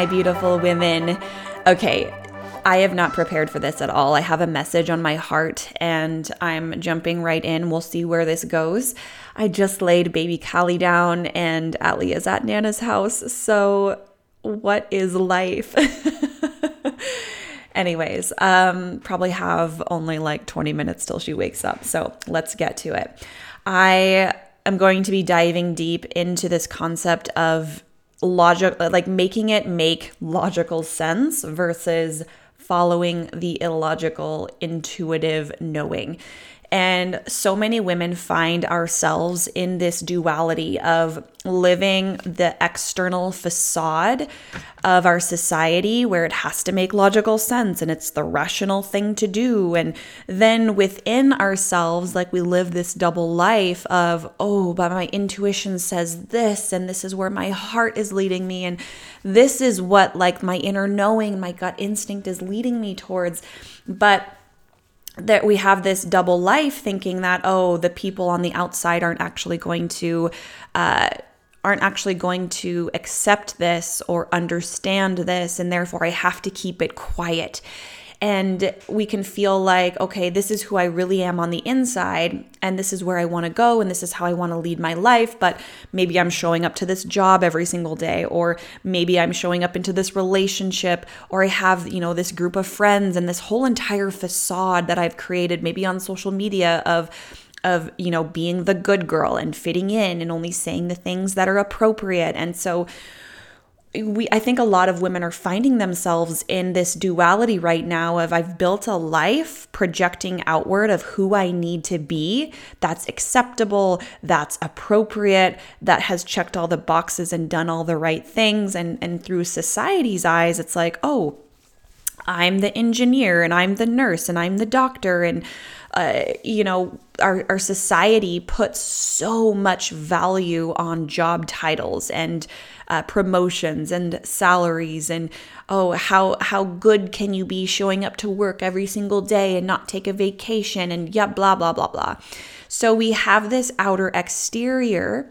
My beautiful women. Okay, I have not prepared for this at all. I have a message on my heart and I'm jumping right in. We'll see where this goes. I just laid baby Callie down and Ali is at Nana's house. So, what is life? Anyways, um, probably have only like 20 minutes till she wakes up. So, let's get to it. I am going to be diving deep into this concept of logic, like making it make logical sense versus following the illogical, intuitive knowing. And so many women find ourselves in this duality of living the external facade of our society where it has to make logical sense and it's the rational thing to do. And then within ourselves, like we live this double life of, oh, but my intuition says this, and this is where my heart is leading me. And this is what, like, my inner knowing, my gut instinct is leading me towards. But that we have this double life thinking that oh the people on the outside aren't actually going to uh, aren't actually going to accept this or understand this and therefore i have to keep it quiet and we can feel like, okay, this is who I really am on the inside, and this is where I want to go, and this is how I want to lead my life. But maybe I'm showing up to this job every single day, or maybe I'm showing up into this relationship, or I have, you know, this group of friends and this whole entire facade that I've created, maybe on social media of, of you know being the good girl and fitting in and only saying the things that are appropriate. And so we I think a lot of women are finding themselves in this duality right now of I've built a life projecting outward of who I need to be that's acceptable, that's appropriate, that has checked all the boxes and done all the right things. And and through society's eyes it's like, "Oh, I'm the engineer and I'm the nurse and I'm the doctor and uh, you know, our, our society puts so much value on job titles and uh, promotions and salaries and oh how how good can you be showing up to work every single day and not take a vacation and yeah blah blah blah blah. So we have this outer exterior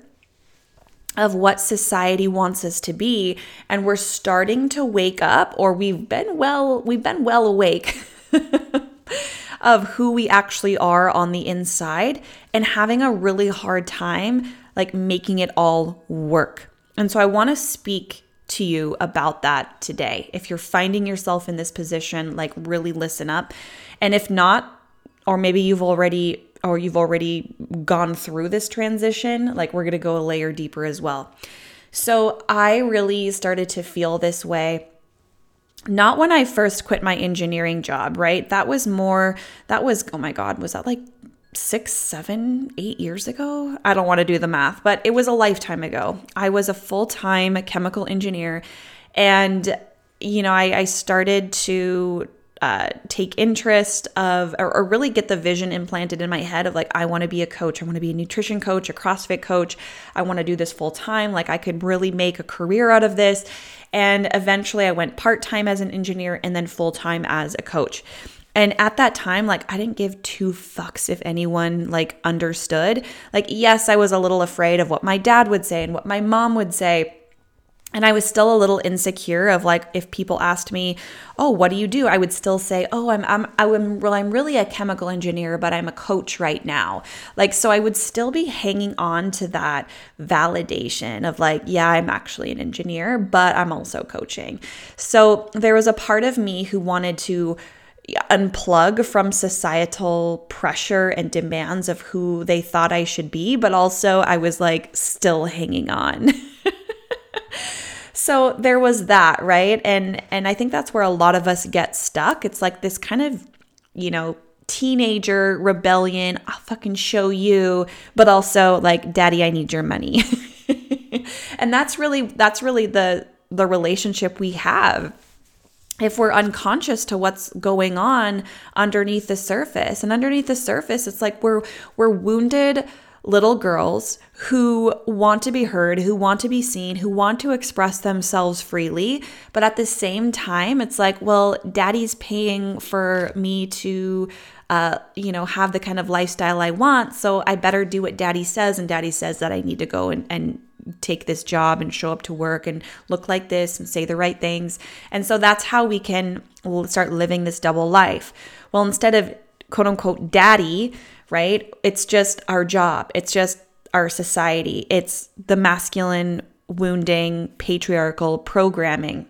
of what society wants us to be and we're starting to wake up or we've been well we've been well awake of who we actually are on the inside and having a really hard time like making it all work. And so I want to speak to you about that today. If you're finding yourself in this position, like really listen up. And if not, or maybe you've already or you've already gone through this transition, like we're going to go a layer deeper as well. So I really started to feel this way not when I first quit my engineering job, right? That was more, that was, oh my God, was that like six, seven, eight years ago? I don't want to do the math, but it was a lifetime ago. I was a full time chemical engineer. And, you know, I, I started to uh, take interest of or, or, really get the vision implanted in my head of like i want to be a coach i want to be a nutrition coach a crossfit coach i want to do this full time like i could really make a career out of this and eventually i went part-time as an engineer and then full-time as a coach and at that time, like I didn't give two fucks if anyone like understood. Like, yes, I was a little afraid of what my dad would say and what my mom would say. And I was still a little insecure of like if people asked me, "Oh, what do you do?" I would still say, "Oh, I'm I'm I'm well, I'm really a chemical engineer, but I'm a coach right now." Like so I would still be hanging on to that validation of like, "Yeah, I'm actually an engineer, but I'm also coaching." So there was a part of me who wanted to unplug from societal pressure and demands of who they thought I should be, but also I was like still hanging on. so there was that, right? And and I think that's where a lot of us get stuck. It's like this kind of, you know, teenager rebellion, I'll fucking show you, but also like daddy, I need your money. and that's really that's really the the relationship we have if we're unconscious to what's going on underneath the surface and underneath the surface it's like we're we're wounded little girls who want to be heard, who want to be seen, who want to express themselves freely. But at the same time, it's like, well, daddy's paying for me to, uh, you know, have the kind of lifestyle I want. So I better do what daddy says. And daddy says that I need to go and, and take this job and show up to work and look like this and say the right things. And so that's how we can start living this double life. Well, instead of quote unquote daddy, right? It's just our job. It's just our society. It's the masculine wounding patriarchal programming.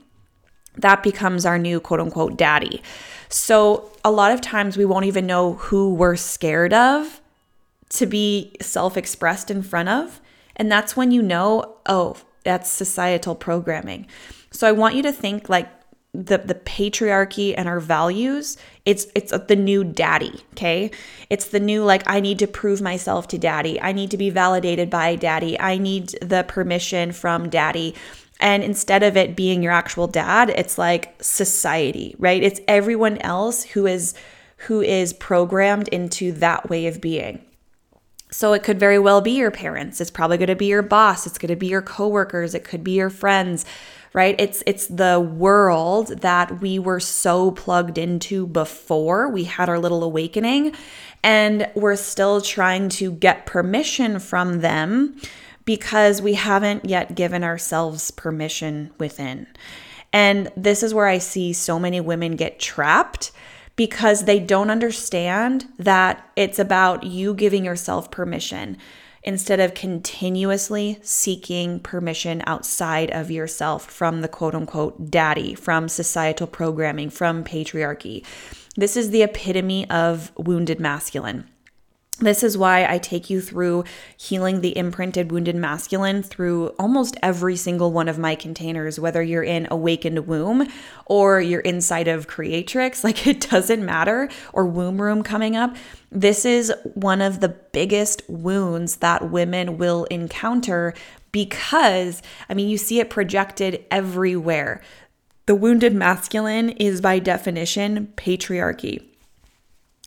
That becomes our new quote unquote daddy. So a lot of times we won't even know who we're scared of to be self expressed in front of. And that's when you know, oh, that's societal programming. So I want you to think like the the patriarchy and our values it's it's the new daddy okay? It's the new like i need to prove myself to daddy. I need to be validated by daddy. I need the permission from daddy. And instead of it being your actual dad it's like society right? It's everyone else who is who is programmed into that way of being. So it could very well be your parents. It's probably going to be your boss. It's going to be your coworkers. It could be your friends right? It's it's the world that we were so plugged into before we had our little awakening and we're still trying to get permission from them because we haven't yet given ourselves permission within. And this is where I see so many women get trapped because they don't understand that it's about you giving yourself permission instead of continuously seeking permission outside of yourself from the quote unquote daddy, from societal programming, from patriarchy. This is the epitome of wounded masculine. This is why I take you through healing the imprinted wounded masculine through almost every single one of my containers, whether you're in awakened womb or you're inside of creatrix, like it doesn't matter, or womb room coming up. This is one of the biggest wounds that women will encounter because, I mean, you see it projected everywhere. The wounded masculine is by definition patriarchy.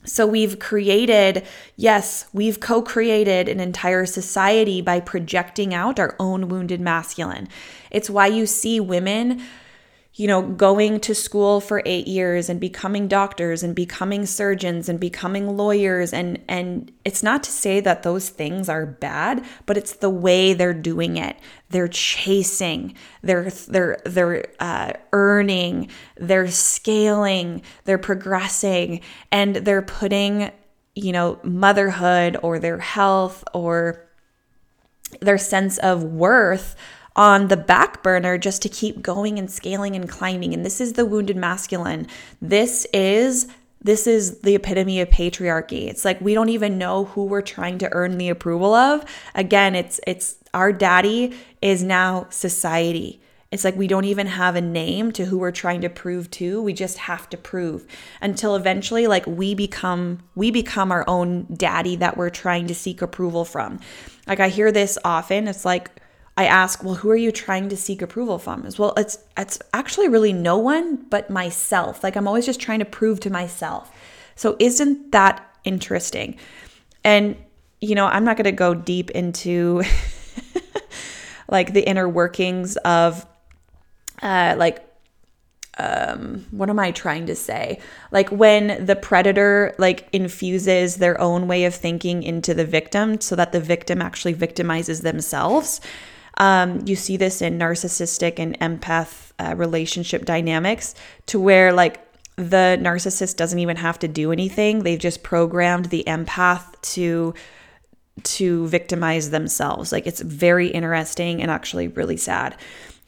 So we've created, yes, we've co created an entire society by projecting out our own wounded masculine. It's why you see women you know, going to school for eight years and becoming doctors and becoming surgeons and becoming lawyers. And, and it's not to say that those things are bad, but it's the way they're doing it. They're chasing, they're, they're, they're uh, earning, they're scaling, they're progressing, and they're putting, you know, motherhood or their health or their sense of worth on the back burner just to keep going and scaling and climbing. And this is the wounded masculine. This is this is the epitome of patriarchy. It's like we don't even know who we're trying to earn the approval of. Again, it's it's our daddy is now society. It's like we don't even have a name to who we're trying to prove to. We just have to prove until eventually like we become we become our own daddy that we're trying to seek approval from. Like I hear this often. It's like I ask, well, who are you trying to seek approval from? As well, it's it's actually really no one but myself. Like I'm always just trying to prove to myself. So isn't that interesting? And you know, I'm not going to go deep into like the inner workings of uh like um what am i trying to say like when the predator like infuses their own way of thinking into the victim so that the victim actually victimizes themselves um, you see this in narcissistic and empath uh, relationship dynamics to where like the narcissist doesn't even have to do anything. They've just programmed the empath to to victimize themselves. Like it's very interesting and actually really sad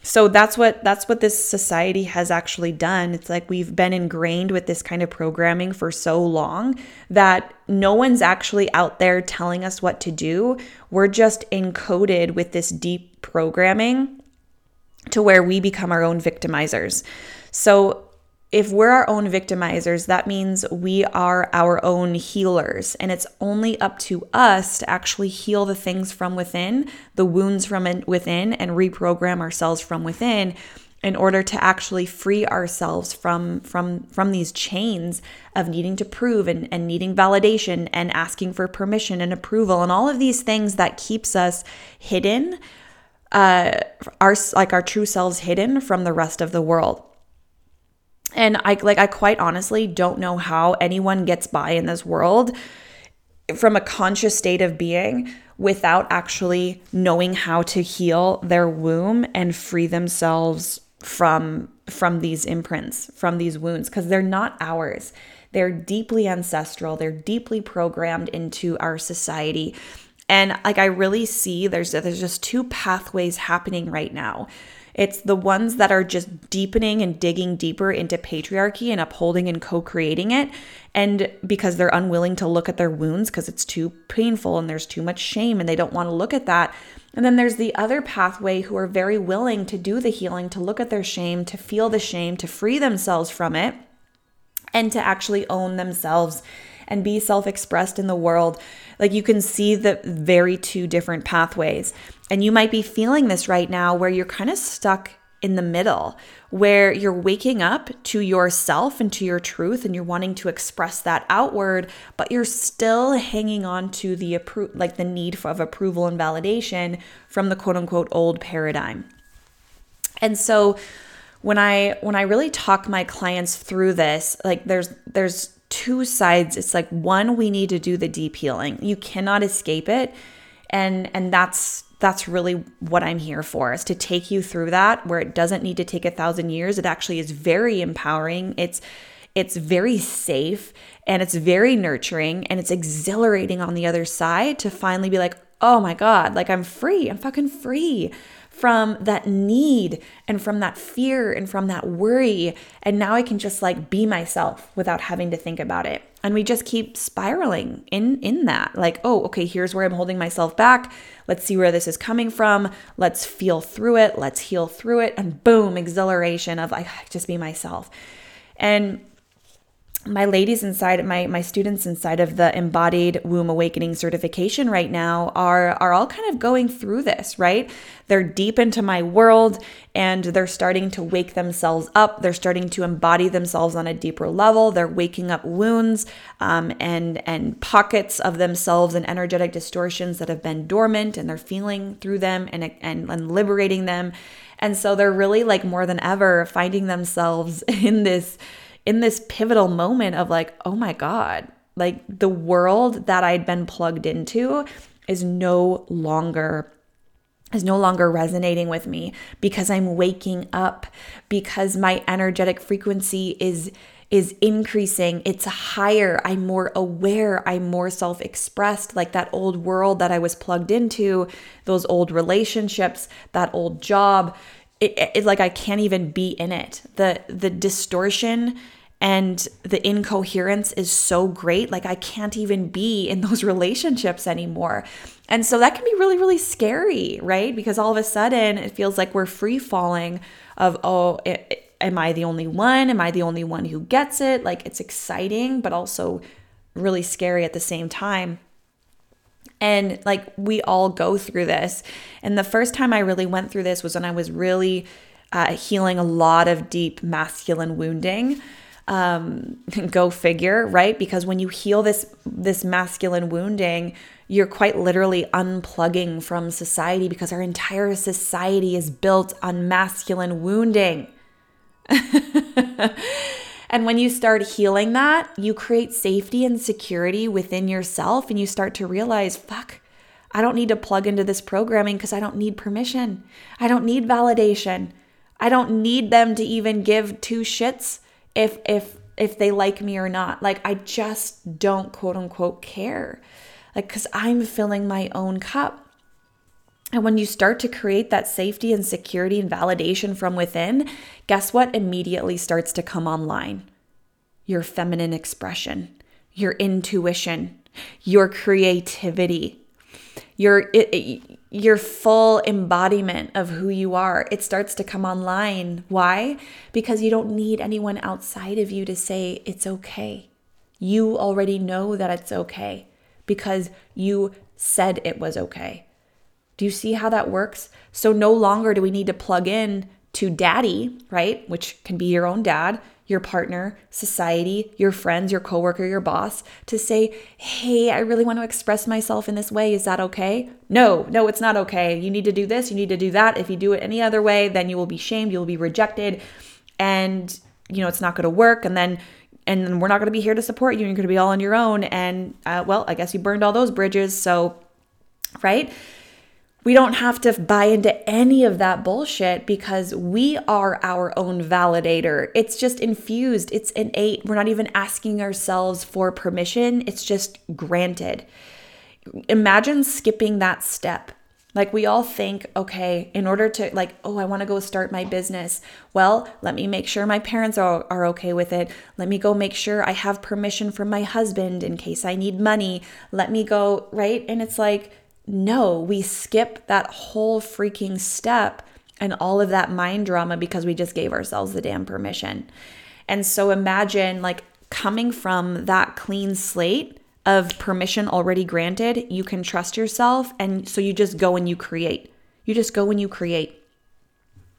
so that's what that's what this society has actually done. It's like we've been ingrained with this kind of programming for so long that no one's actually out there telling us what to do. We're just encoded with this deep programming to where we become our own victimizers. So if we're our own victimizers, that means we are our own healers. And it's only up to us to actually heal the things from within, the wounds from within, and reprogram ourselves from within in order to actually free ourselves from from from these chains of needing to prove and, and needing validation and asking for permission and approval and all of these things that keeps us hidden uh our like our true selves hidden from the rest of the world and I like I quite honestly don't know how anyone gets by in this world from a conscious state of being without actually knowing how to heal their womb and free themselves from from these imprints, from these wounds because they're not ours. They're deeply ancestral, they're deeply programmed into our society. And like I really see there's there's just two pathways happening right now. It's the ones that are just deepening and digging deeper into patriarchy and upholding and co creating it. And because they're unwilling to look at their wounds because it's too painful and there's too much shame and they don't want to look at that. And then there's the other pathway who are very willing to do the healing, to look at their shame, to feel the shame, to free themselves from it, and to actually own themselves and be self expressed in the world. Like you can see the very two different pathways. And you might be feeling this right now where you're kind of stuck in the middle, where you're waking up to yourself and to your truth and you're wanting to express that outward, but you're still hanging on to the appro- like the need of approval and validation from the quote unquote old paradigm. And so when I when I really talk my clients through this, like there's there's two sides. It's like one we need to do the deep healing. You cannot escape it. And and that's that's really what I'm here for is to take you through that where it doesn't need to take a thousand years. It actually is very empowering. It's it's very safe and it's very nurturing and it's exhilarating on the other side to finally be like, oh my God, like I'm free. I'm fucking free from that need and from that fear and from that worry. And now I can just like be myself without having to think about it. And we just keep spiraling in in that. Like, oh, okay, here's where I'm holding myself back. Let's see where this is coming from. Let's feel through it. Let's heal through it. And boom, exhilaration of like just be myself. And my ladies inside my my students inside of the embodied womb awakening certification right now are are all kind of going through this right? They're deep into my world and they're starting to wake themselves up. They're starting to embody themselves on a deeper level. They're waking up wounds um, and and pockets of themselves and energetic distortions that have been dormant and they're feeling through them and and, and liberating them. And so they're really like more than ever finding themselves in this in this pivotal moment of like, oh my God, like the world that I'd been plugged into is no longer is no longer resonating with me because I'm waking up because my energetic frequency is is increasing. It's higher. I'm more aware. I'm more self-expressed. Like that old world that i was plugged into those old relationships that old job it, it, like i can't even be in it. The the distortion and the incoherence is so great like i can't even be in those relationships anymore. And so that can be really really scary right? Because all of a sudden it feels like we're free falling of oh it, am i the only one? Am i the only one who gets it? Like it's exciting but also really scary at the same time and like we all go through this and the first time i really went through this was when i was really uh, healing a lot of deep masculine wounding um, go figure, right? Because when you heal this this masculine wounding, you're quite literally unplugging from society because our entire society is built on masculine wounding. and when you start healing that, you create safety and security within yourself and you start to realize, fuck, I don't need to plug into this programming because I don't need permission. I don't need validation. I don't need them to even give two shits if if if they like me or not. Like I just don't quote unquote care. Like cuz I'm filling my own cup. And when you start to create that safety and security and validation from within, guess what immediately starts to come online? Your feminine expression, your intuition, your creativity, your it, your full embodiment of who you are. It starts to come online. Why? Because you don't need anyone outside of you to say it's okay. You already know that it's okay because you said it was okay. Do you see how that works? So no longer do we need to plug in to daddy, right? Which can be your own dad your partner, society, your friends, your coworker, your boss to say, "Hey, I really want to express myself in this way. Is that okay?" No, no, it's not okay. You need to do this, you need to do that. If you do it any other way, then you will be shamed, you will be rejected, and you know, it's not going to work and then and then we're not going to be here to support you. You're going to be all on your own. And uh, well, I guess you burned all those bridges. So, right? We don't have to buy into any of that bullshit because we are our own validator. It's just infused, it's innate. We're not even asking ourselves for permission, it's just granted. Imagine skipping that step. Like we all think, okay, in order to like, oh, I want to go start my business. Well, let me make sure my parents are, are okay with it. Let me go make sure I have permission from my husband in case I need money. Let me go, right? And it's like, no, we skip that whole freaking step and all of that mind drama because we just gave ourselves the damn permission. And so imagine like coming from that clean slate of permission already granted, you can trust yourself. And so you just go and you create. You just go and you create.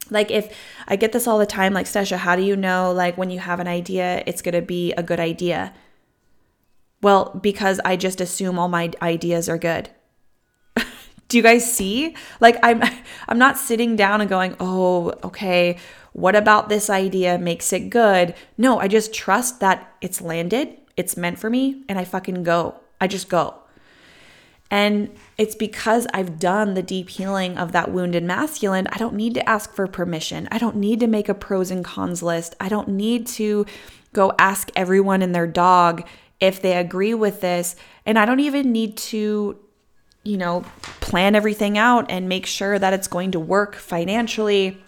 Like if I get this all the time, like Stesha, how do you know like when you have an idea, it's gonna be a good idea? Well, because I just assume all my ideas are good. Do you guys see? Like I'm I'm not sitting down and going, "Oh, okay, what about this idea makes it good?" No, I just trust that it's landed it's meant for me and I fucking go. I just go. And it's because I've done the deep healing of that wounded masculine. I don't need to ask for permission. I don't need to make a pros and cons list. I don't need to go ask everyone and their dog if they agree with this. And I don't even need to, you know, plan everything out and make sure that it's going to work financially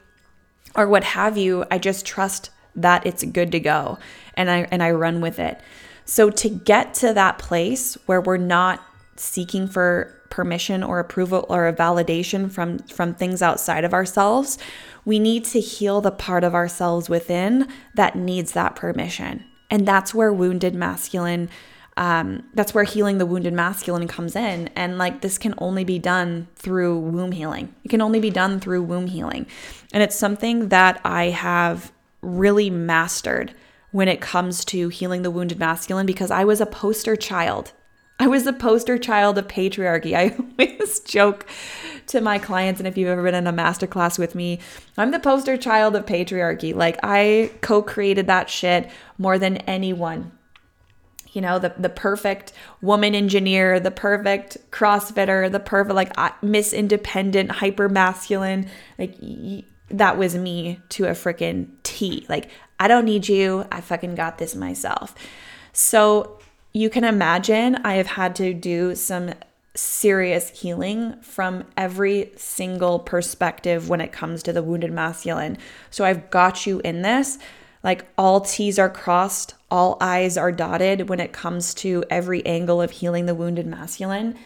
or what have you. I just trust that it's good to go and I and I run with it. So to get to that place where we're not seeking for permission or approval or a validation from from things outside of ourselves, we need to heal the part of ourselves within that needs that permission. And that's where wounded masculine um, that's where healing the wounded masculine comes in. And like this can only be done through womb healing. It can only be done through womb healing. And it's something that I have really mastered when it comes to healing the wounded masculine because I was a poster child. I was a poster child of patriarchy. I always joke to my clients, and if you've ever been in a masterclass with me, I'm the poster child of patriarchy. Like, I co created that shit more than anyone. You know, the, the perfect woman engineer, the perfect CrossFitter, the perfect, like, Miss Independent, hyper masculine. Like, that was me to a freaking T. Like, I don't need you. I fucking got this myself. So you can imagine I have had to do some serious healing from every single perspective when it comes to the wounded masculine. So I've got you in this. Like all T's are crossed, all I's are dotted when it comes to every angle of healing the wounded masculine.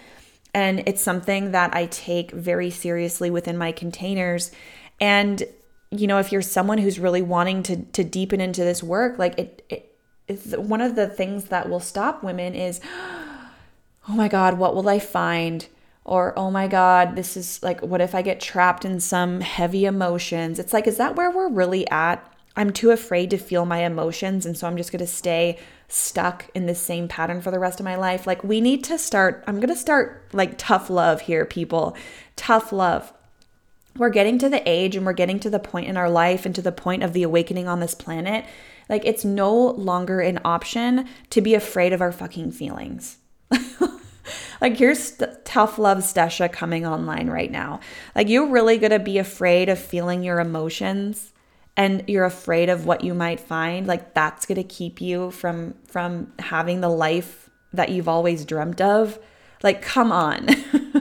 And it's something that I take very seriously within my containers. And you know, if you're someone who's really wanting to to deepen into this work, like it, it it's one of the things that will stop women is, oh my God, what will I find? Or, oh my God, this is like, what if I get trapped in some heavy emotions? It's like, is that where we're really at? I'm too afraid to feel my emotions. And so I'm just going to stay stuck in the same pattern for the rest of my life. Like, we need to start, I'm going to start like tough love here, people. Tough love we're getting to the age and we're getting to the point in our life and to the point of the awakening on this planet. Like, it's no longer an option to be afraid of our fucking feelings. like, here's tough love Stesha coming online right now. Like, you're really gonna be afraid of feeling your emotions and you're afraid of what you might find like that's going to keep you from from having the life that you've always dreamt of like come on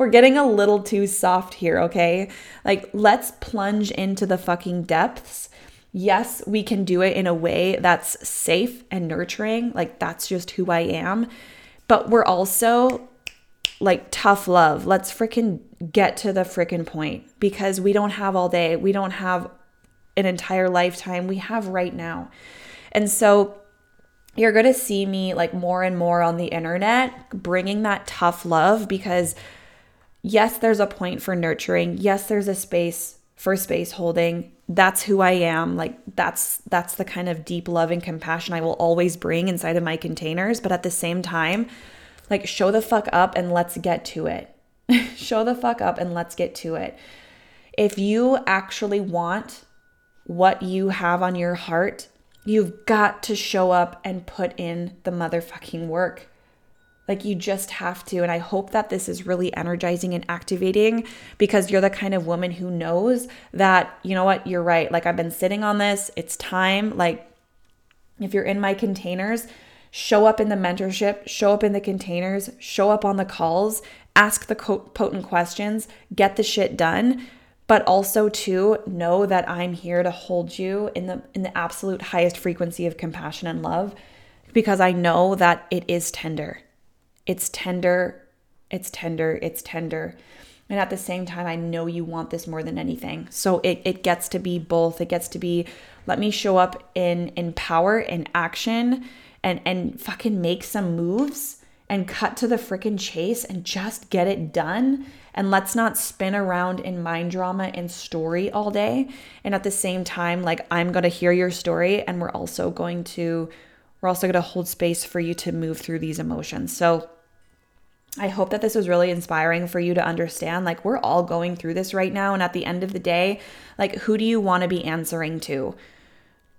We're getting a little too soft here, okay? Like, let's plunge into the fucking depths. Yes, we can do it in a way that's safe and nurturing. Like, that's just who I am. But we're also like tough love. Let's freaking get to the freaking point because we don't have all day. We don't have an entire lifetime. We have right now. And so, you're going to see me like more and more on the internet bringing that tough love because yes, there's a point for nurturing. Yes, there's a space for space holding. That's who I am. Like that's that's the kind of deep love and compassion I will always bring inside of my containers, but at the same time, like show the fuck up and let's get to it. show the fuck up and let's get to it. If you actually want what you have on your heart You've got to show up and put in the motherfucking work. Like you just have to. And I hope that this is really energizing and activating because you're the kind of woman who knows that, you know what, you're right. Like I've been sitting on this, it's time. Like if you're in my containers, show up in the mentorship, show up in the containers, show up on the calls, ask the potent questions, get the shit done but also to know that I'm here to hold you in the in the absolute highest frequency of compassion and love because I know that it is tender. It's tender, it's tender, it's tender. And at the same time, I know you want this more than anything. So it, it gets to be both. It gets to be let me show up in in power, in action, and and fucking make some moves and cut to the freaking chase and just get it done and let's not spin around in mind drama and story all day. And at the same time, like I'm going to hear your story and we're also going to we're also going to hold space for you to move through these emotions. So I hope that this was really inspiring for you to understand like we're all going through this right now and at the end of the day, like who do you want to be answering to?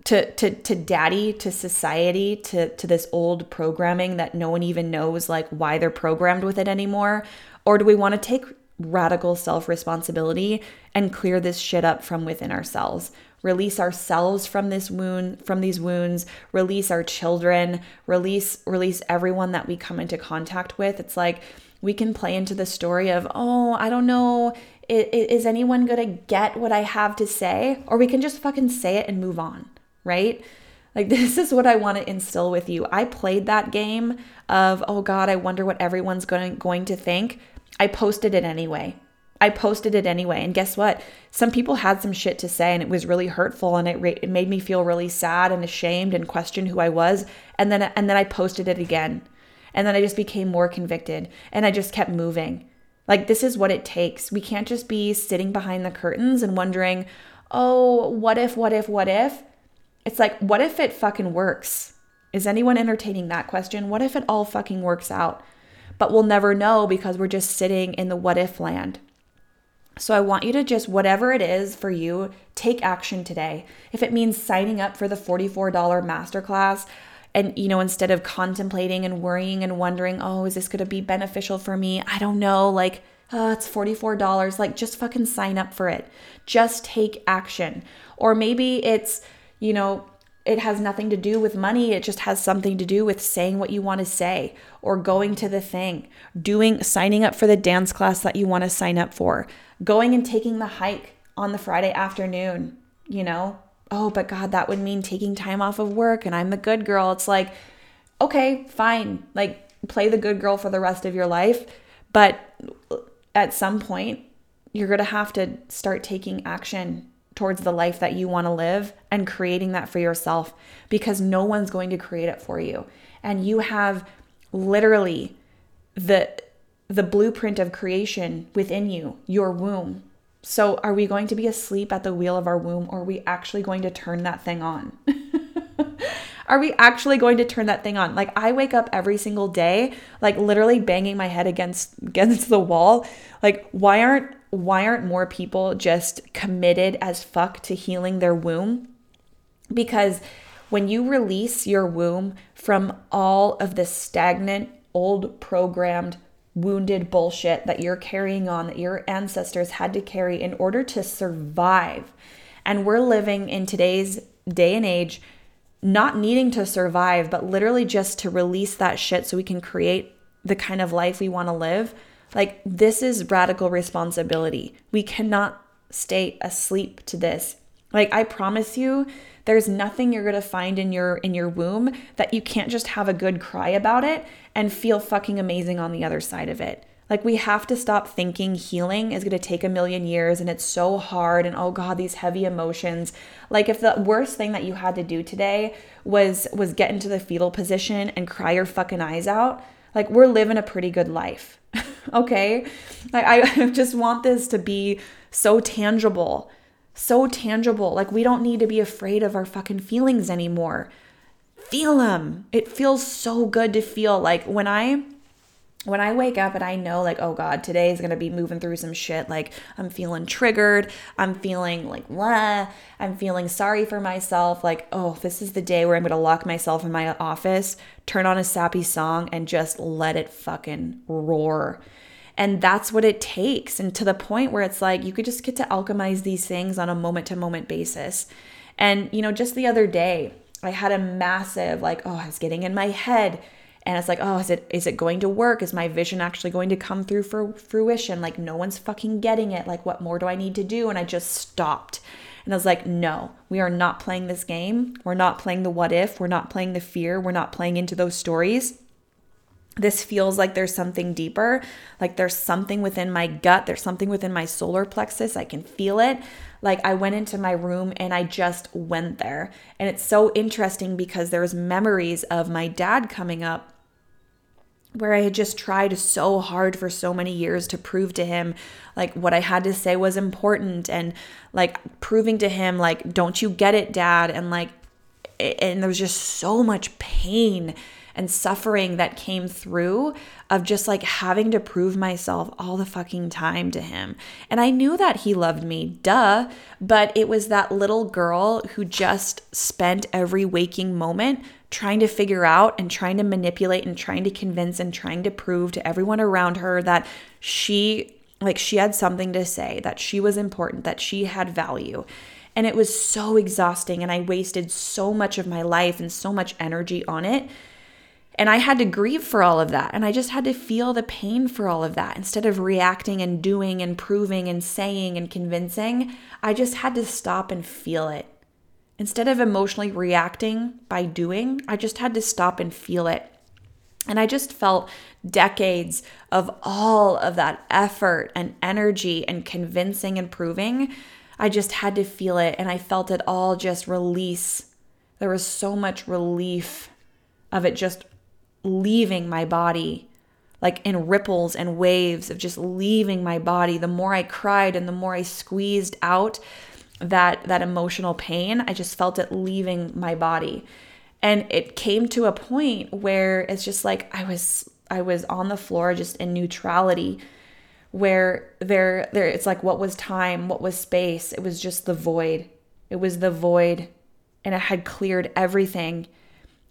To, to to daddy to society to to this old programming that no one even knows like why they're programmed with it anymore or do we want to take radical self responsibility and clear this shit up from within ourselves. Release ourselves from this wound, from these wounds, release our children, release release everyone that we come into contact with. It's like we can play into the story of, "Oh, I don't know, is anyone going to get what I have to say?" Or we can just fucking say it and move on, right? Like, this is what I want to instill with you. I played that game of, oh God, I wonder what everyone's going, going to think. I posted it anyway. I posted it anyway. And guess what? Some people had some shit to say and it was really hurtful and it, re- it made me feel really sad and ashamed and questioned who I was. And then and then I posted it again. And then I just became more convicted and I just kept moving. Like this is what it takes. We can't just be sitting behind the curtains and wondering, "Oh, what if, what if, what if?" It's like, "What if it fucking works?" Is anyone entertaining that question? What if it all fucking works out? But we'll never know because we're just sitting in the what if land. So I want you to just, whatever it is for you, take action today. If it means signing up for the $44 masterclass, and you know instead of contemplating and worrying and wondering oh is this going to be beneficial for me i don't know like oh, it's $44 like just fucking sign up for it just take action or maybe it's you know it has nothing to do with money. It just has something to do with saying what you want to say or going to the thing, doing, signing up for the dance class that you want to sign up for, going and taking the hike on the Friday afternoon, you know? Oh, but God, that would mean taking time off of work and I'm the good girl. It's like, okay, fine. Like, play the good girl for the rest of your life. But at some point, you're going to have to start taking action towards the life that you want to live and creating that for yourself because no one's going to create it for you. And you have literally the the blueprint of creation within you, your womb. So are we going to be asleep at the wheel of our womb or are we actually going to turn that thing on? are we actually going to turn that thing on? Like I wake up every single day like literally banging my head against against the wall. Like why aren't why aren't more people just committed as fuck to healing their womb? Because when you release your womb from all of the stagnant, old programmed, wounded bullshit that you're carrying on, that your ancestors had to carry in order to survive, and we're living in today's day and age not needing to survive, but literally just to release that shit so we can create the kind of life we want to live like, this is radical responsibility. We cannot stay asleep to this. Like, I promise you, there's nothing you're going to find in your in your womb that you can't just have a good cry about it and feel fucking amazing on the other side of it. Like we have to stop thinking healing is going to take a million years and it's so hard and oh god these heavy emotions. Like if the worst thing that you had to do today was was get into the fetal position and cry your fucking eyes out, like we're living a pretty good life. okay? Like I just want this to be so tangible. So tangible. Like we don't need to be afraid of our fucking feelings anymore. Feel them. It feels so good to feel like when I when I wake up and I know, like, oh God, today is gonna be moving through some shit, like, I'm feeling triggered, I'm feeling like, blah, I'm feeling sorry for myself, like, oh, this is the day where I'm gonna lock myself in my office, turn on a sappy song, and just let it fucking roar. And that's what it takes. And to the point where it's like, you could just get to alchemize these things on a moment to moment basis. And, you know, just the other day, I had a massive, like, oh, I was getting in my head and it's like oh is it is it going to work? Is my vision actually going to come through for fruition? Like no one's fucking getting it. Like what more do i need to do? And i just stopped. And i was like no we are not playing this game. We're not playing the what if. We're not playing the fear. We're not playing into those stories. This feels like there's something deeper. Like there's something within my gut. There's something within my solar plexus. I can feel it. Like I went into my room and I just went there. And it's so interesting because there's memories of my dad coming up where I had just tried so hard for so many years to prove to him like what I had to say was important and like proving to him like don't you get it dad and like and there was just so much pain and suffering that came through of just like having to prove myself all the fucking time to him. And I knew that he loved me, duh, but it was that little girl who just spent every waking moment trying to figure out and trying to manipulate and trying to convince and trying to prove to everyone around her that she like she had something to say, that she was important, that she had value. And it was so exhausting and I wasted so much of my life and so much energy on it and I had to grieve for all of that. And I just had to feel the pain for all of that. Instead of reacting and doing and proving and saying and convincing, I just had to stop and feel it. Instead of emotionally reacting by doing, I just had to stop and feel it. And I just felt decades of all of that effort and energy and convincing and proving. I just had to feel it. And I felt it all just release. There was so much relief of it just leaving my body like in ripples and waves of just leaving my body the more i cried and the more i squeezed out that that emotional pain i just felt it leaving my body. And it came to a point where it's just like i was i was on the floor just in neutrality where there there it's like what was time what was space it was just the void. It was the void and it had cleared everything.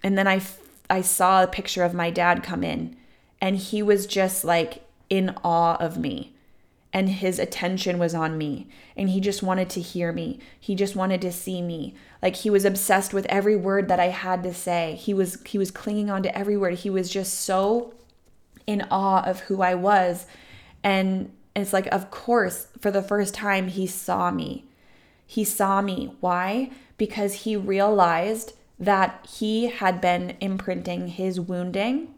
And then i I saw a picture of my dad come in and he was just like in awe of me and his attention was on me and he just wanted to hear me. He just wanted to see me. Like he was obsessed with every word that i had to say. He was he was clinging on to every word. He was just so in awe of who i was. And it's like of course for the first time he saw me. He saw me. Why? Because he realized that he had been imprinting his wounding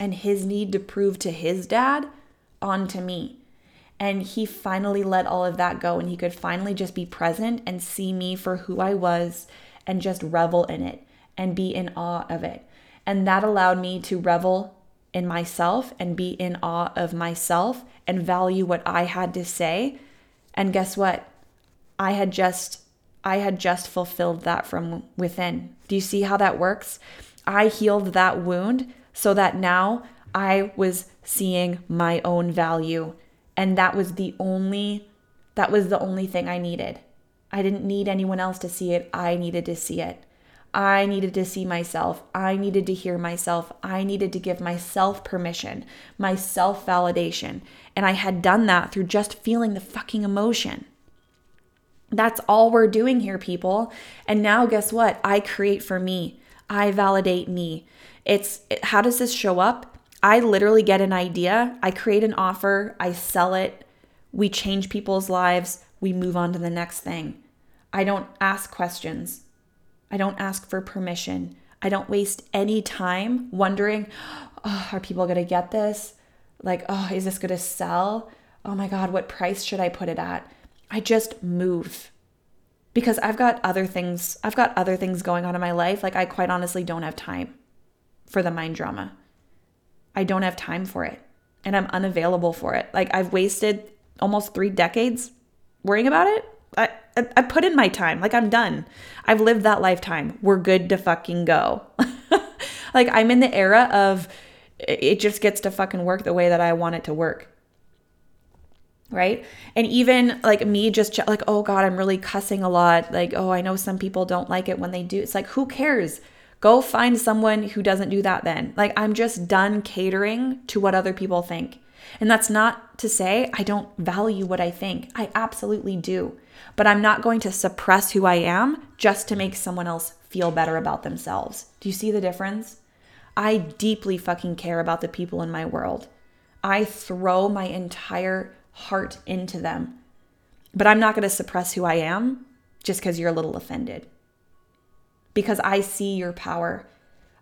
and his need to prove to his dad onto me. And he finally let all of that go and he could finally just be present and see me for who I was and just revel in it and be in awe of it. And that allowed me to revel in myself and be in awe of myself and value what I had to say. And guess what? I had just I had just fulfilled that from within. Do you see how that works? I healed that wound so that now I was seeing my own value and that was the only that was the only thing I needed. I didn't need anyone else to see it. I needed to see it. I needed to see myself. I needed to hear myself. I needed to give myself permission, my self validation. And I had done that through just feeling the fucking emotion. That's all we're doing here, people. And now, guess what? I create for me, I validate me. It's how does this show up? I literally get an idea, I create an offer, I sell it, we change people's lives, we move on to the next thing. I don't ask questions, I don't ask for permission. I don't waste any time wondering, oh, are people going to get this? Like, oh, is this going to sell? Oh my God, what price should I put it at? I just move because I've got other things, I've got other things going on in my life. Like, I quite honestly don't have time for the mind drama. I don't have time for it and I'm unavailable for it. Like, I've wasted almost three decades worrying about it. I, I, I put in my time. Like, I'm done. I've lived that lifetime. We're good to fucking go. like, I'm in the era of it just gets to fucking work the way that I want it to work. Right. And even like me just like, oh God, I'm really cussing a lot. Like, oh, I know some people don't like it when they do. It's like, who cares? Go find someone who doesn't do that then. Like, I'm just done catering to what other people think. And that's not to say I don't value what I think. I absolutely do. But I'm not going to suppress who I am just to make someone else feel better about themselves. Do you see the difference? I deeply fucking care about the people in my world. I throw my entire heart into them. But I'm not going to suppress who I am just because you're a little offended. Because I see your power.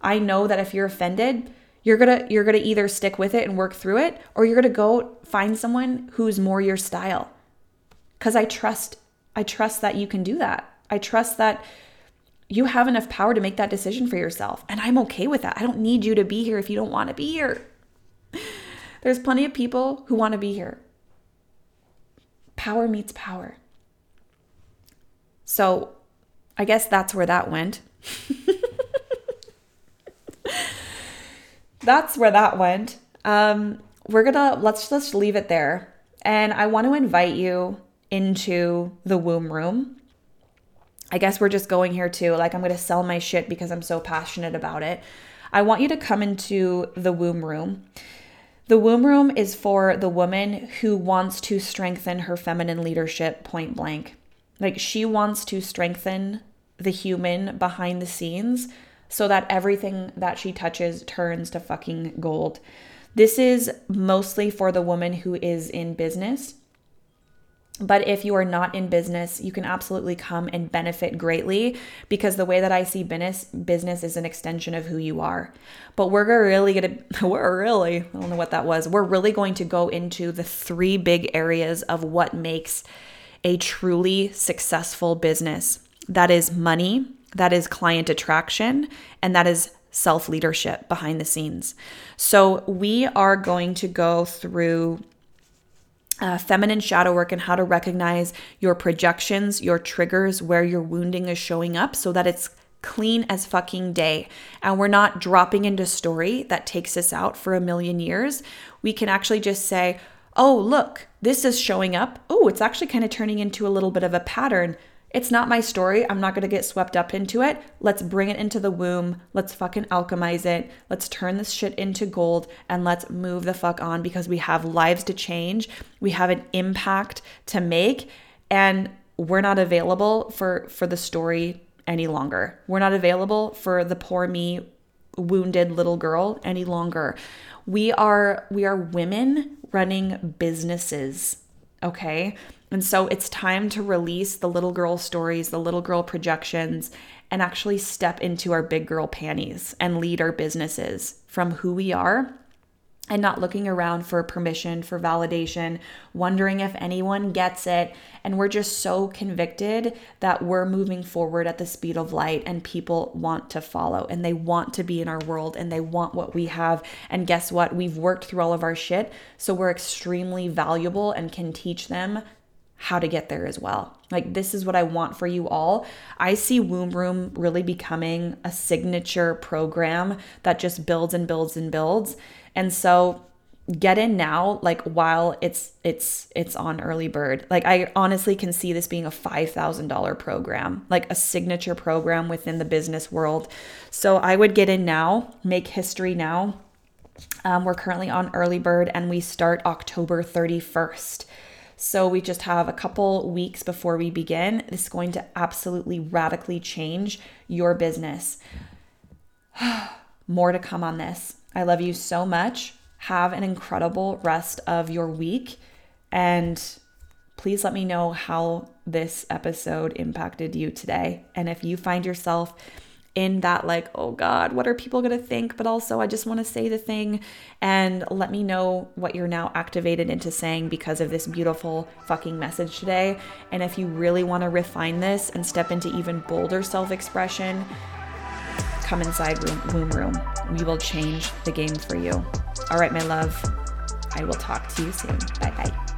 I know that if you're offended, you're going to you're going to either stick with it and work through it or you're going to go find someone who's more your style. Cuz I trust I trust that you can do that. I trust that you have enough power to make that decision for yourself. And I'm okay with that. I don't need you to be here if you don't want to be here. There's plenty of people who want to be here. Power meets power. So I guess that's where that went. that's where that went. Um, we're gonna let's just leave it there. And I want to invite you into the womb room. I guess we're just going here too. Like, I'm going to sell my shit because I'm so passionate about it. I want you to come into the womb room. The womb room is for the woman who wants to strengthen her feminine leadership point blank. Like, she wants to strengthen the human behind the scenes so that everything that she touches turns to fucking gold. This is mostly for the woman who is in business but if you are not in business, you can absolutely come and benefit greatly because the way that I see business business is an extension of who you are. But we're really gonna we're really I don't know what that was. We're really going to go into the three big areas of what makes a truly successful business. That is money, that is client attraction, and that is self leadership behind the scenes. So we are going to go through uh, feminine shadow work and how to recognize your projections, your triggers, where your wounding is showing up so that it's clean as fucking day. And we're not dropping into story that takes us out for a million years. We can actually just say, oh, look, this is showing up. Oh, it's actually kind of turning into a little bit of a pattern. It's not my story. I'm not going to get swept up into it. Let's bring it into the womb. Let's fucking alchemize it. Let's turn this shit into gold and let's move the fuck on because we have lives to change. We have an impact to make and we're not available for for the story any longer. We're not available for the poor me wounded little girl any longer. We are we are women running businesses, okay? And so it's time to release the little girl stories, the little girl projections, and actually step into our big girl panties and lead our businesses from who we are and not looking around for permission, for validation, wondering if anyone gets it. And we're just so convicted that we're moving forward at the speed of light and people want to follow and they want to be in our world and they want what we have. And guess what? We've worked through all of our shit. So we're extremely valuable and can teach them how to get there as well. Like, this is what I want for you all. I see Womb Room really becoming a signature program that just builds and builds and builds. And so, get in now like while it's it's it's on early bird like i honestly can see this being a $5000 program like a signature program within the business world so i would get in now make history now um, we're currently on early bird and we start october 31st so we just have a couple weeks before we begin. This is going to absolutely radically change your business. More to come on this. I love you so much. Have an incredible rest of your week. And please let me know how this episode impacted you today. And if you find yourself in that like oh god what are people going to think but also i just want to say the thing and let me know what you're now activated into saying because of this beautiful fucking message today and if you really want to refine this and step into even bolder self-expression come inside room, womb room. We will change the game for you. All right my love. I will talk to you soon. Bye bye